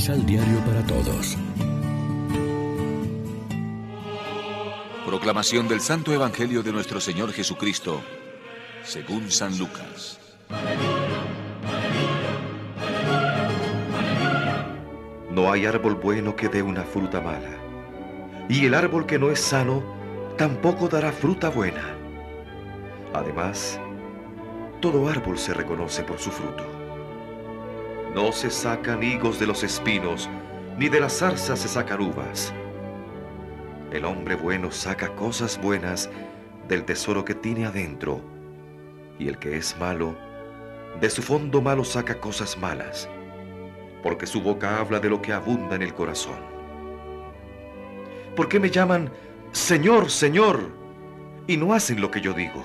Misal Diario para Todos. Proclamación del Santo Evangelio de nuestro Señor Jesucristo, según San Lucas. No hay árbol bueno que dé una fruta mala, y el árbol que no es sano tampoco dará fruta buena. Además, todo árbol se reconoce por su fruto. No se sacan higos de los espinos, ni de las zarzas se sacan uvas. El hombre bueno saca cosas buenas del tesoro que tiene adentro, y el que es malo, de su fondo malo saca cosas malas, porque su boca habla de lo que abunda en el corazón. ¿Por qué me llaman Señor, Señor, y no hacen lo que yo digo?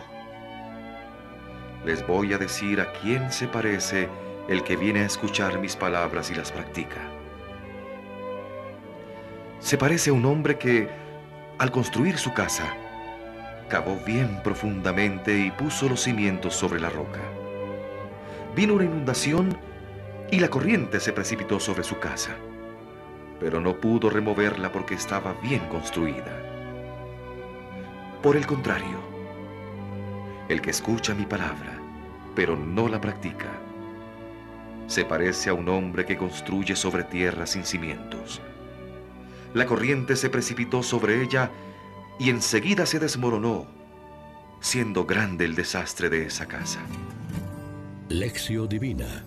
Les voy a decir a quién se parece el que viene a escuchar mis palabras y las practica. Se parece a un hombre que, al construir su casa, cavó bien profundamente y puso los cimientos sobre la roca. Vino una inundación y la corriente se precipitó sobre su casa, pero no pudo removerla porque estaba bien construida. Por el contrario, el que escucha mi palabra, pero no la practica, se parece a un hombre que construye sobre tierra sin cimientos. La corriente se precipitó sobre ella y enseguida se desmoronó, siendo grande el desastre de esa casa. Lección Divina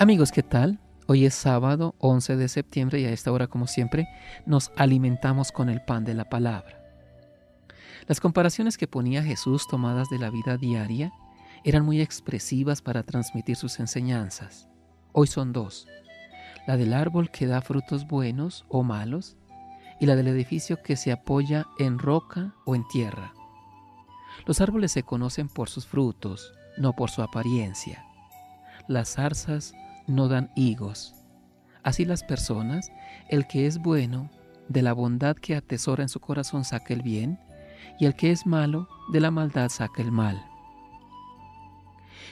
Amigos, ¿qué tal? Hoy es sábado 11 de septiembre y a esta hora, como siempre, nos alimentamos con el pan de la palabra. Las comparaciones que ponía Jesús tomadas de la vida diaria eran muy expresivas para transmitir sus enseñanzas. Hoy son dos, la del árbol que da frutos buenos o malos y la del edificio que se apoya en roca o en tierra. Los árboles se conocen por sus frutos, no por su apariencia. Las zarzas no dan higos. Así las personas, el que es bueno, de la bondad que atesora en su corazón saca el bien, y el que es malo, de la maldad saca el mal.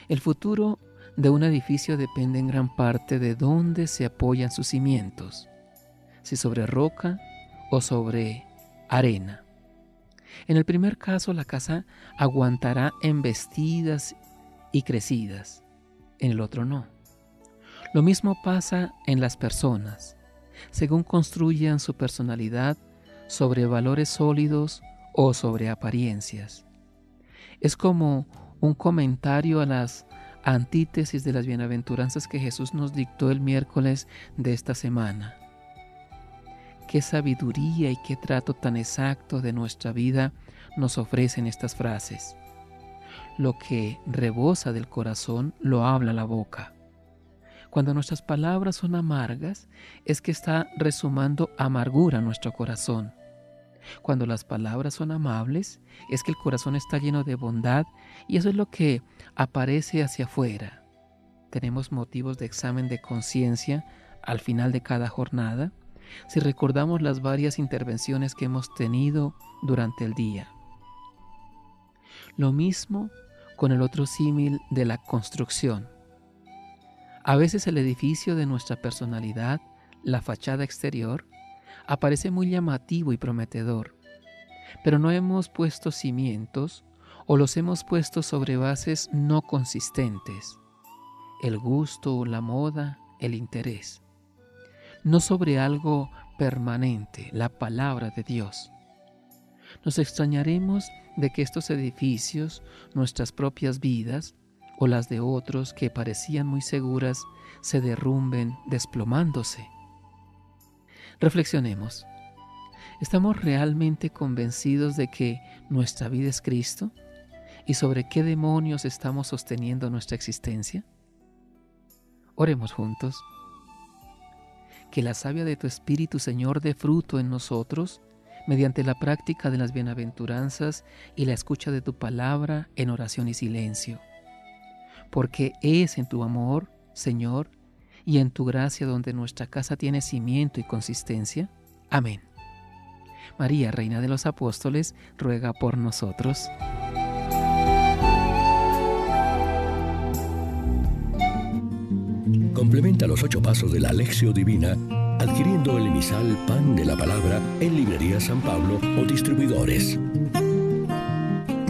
El futuro de un edificio depende en gran parte de dónde se apoyan sus cimientos, si sobre roca o sobre arena. En el primer caso, la casa aguantará embestidas y crecidas, en el otro no. Lo mismo pasa en las personas. Según construyan su personalidad sobre valores sólidos o sobre apariencias. Es como un comentario a las antítesis de las bienaventuranzas que Jesús nos dictó el miércoles de esta semana. Qué sabiduría y qué trato tan exacto de nuestra vida nos ofrecen estas frases. Lo que rebosa del corazón lo habla la boca. Cuando nuestras palabras son amargas, es que está resumando amargura nuestro corazón. Cuando las palabras son amables, es que el corazón está lleno de bondad y eso es lo que aparece hacia afuera. Tenemos motivos de examen de conciencia al final de cada jornada si recordamos las varias intervenciones que hemos tenido durante el día. Lo mismo con el otro símil de la construcción. A veces el edificio de nuestra personalidad, la fachada exterior, aparece muy llamativo y prometedor, pero no hemos puesto cimientos o los hemos puesto sobre bases no consistentes, el gusto, la moda, el interés, no sobre algo permanente, la palabra de Dios. Nos extrañaremos de que estos edificios, nuestras propias vidas o las de otros que parecían muy seguras, se derrumben desplomándose Reflexionemos. ¿Estamos realmente convencidos de que nuestra vida es Cristo? ¿Y sobre qué demonios estamos sosteniendo nuestra existencia? Oremos juntos. Que la savia de tu Espíritu, Señor, dé fruto en nosotros mediante la práctica de las bienaventuranzas y la escucha de tu palabra en oración y silencio. Porque es en tu amor, Señor, y en tu gracia donde nuestra casa tiene cimiento y consistencia. Amén. María, Reina de los Apóstoles, ruega por nosotros. Complementa los ocho pasos de la Alexio Divina adquiriendo el emisal Pan de la Palabra en Librería San Pablo o distribuidores.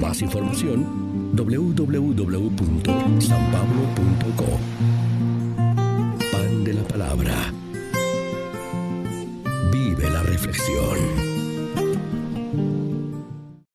Más información www.sanpablo.co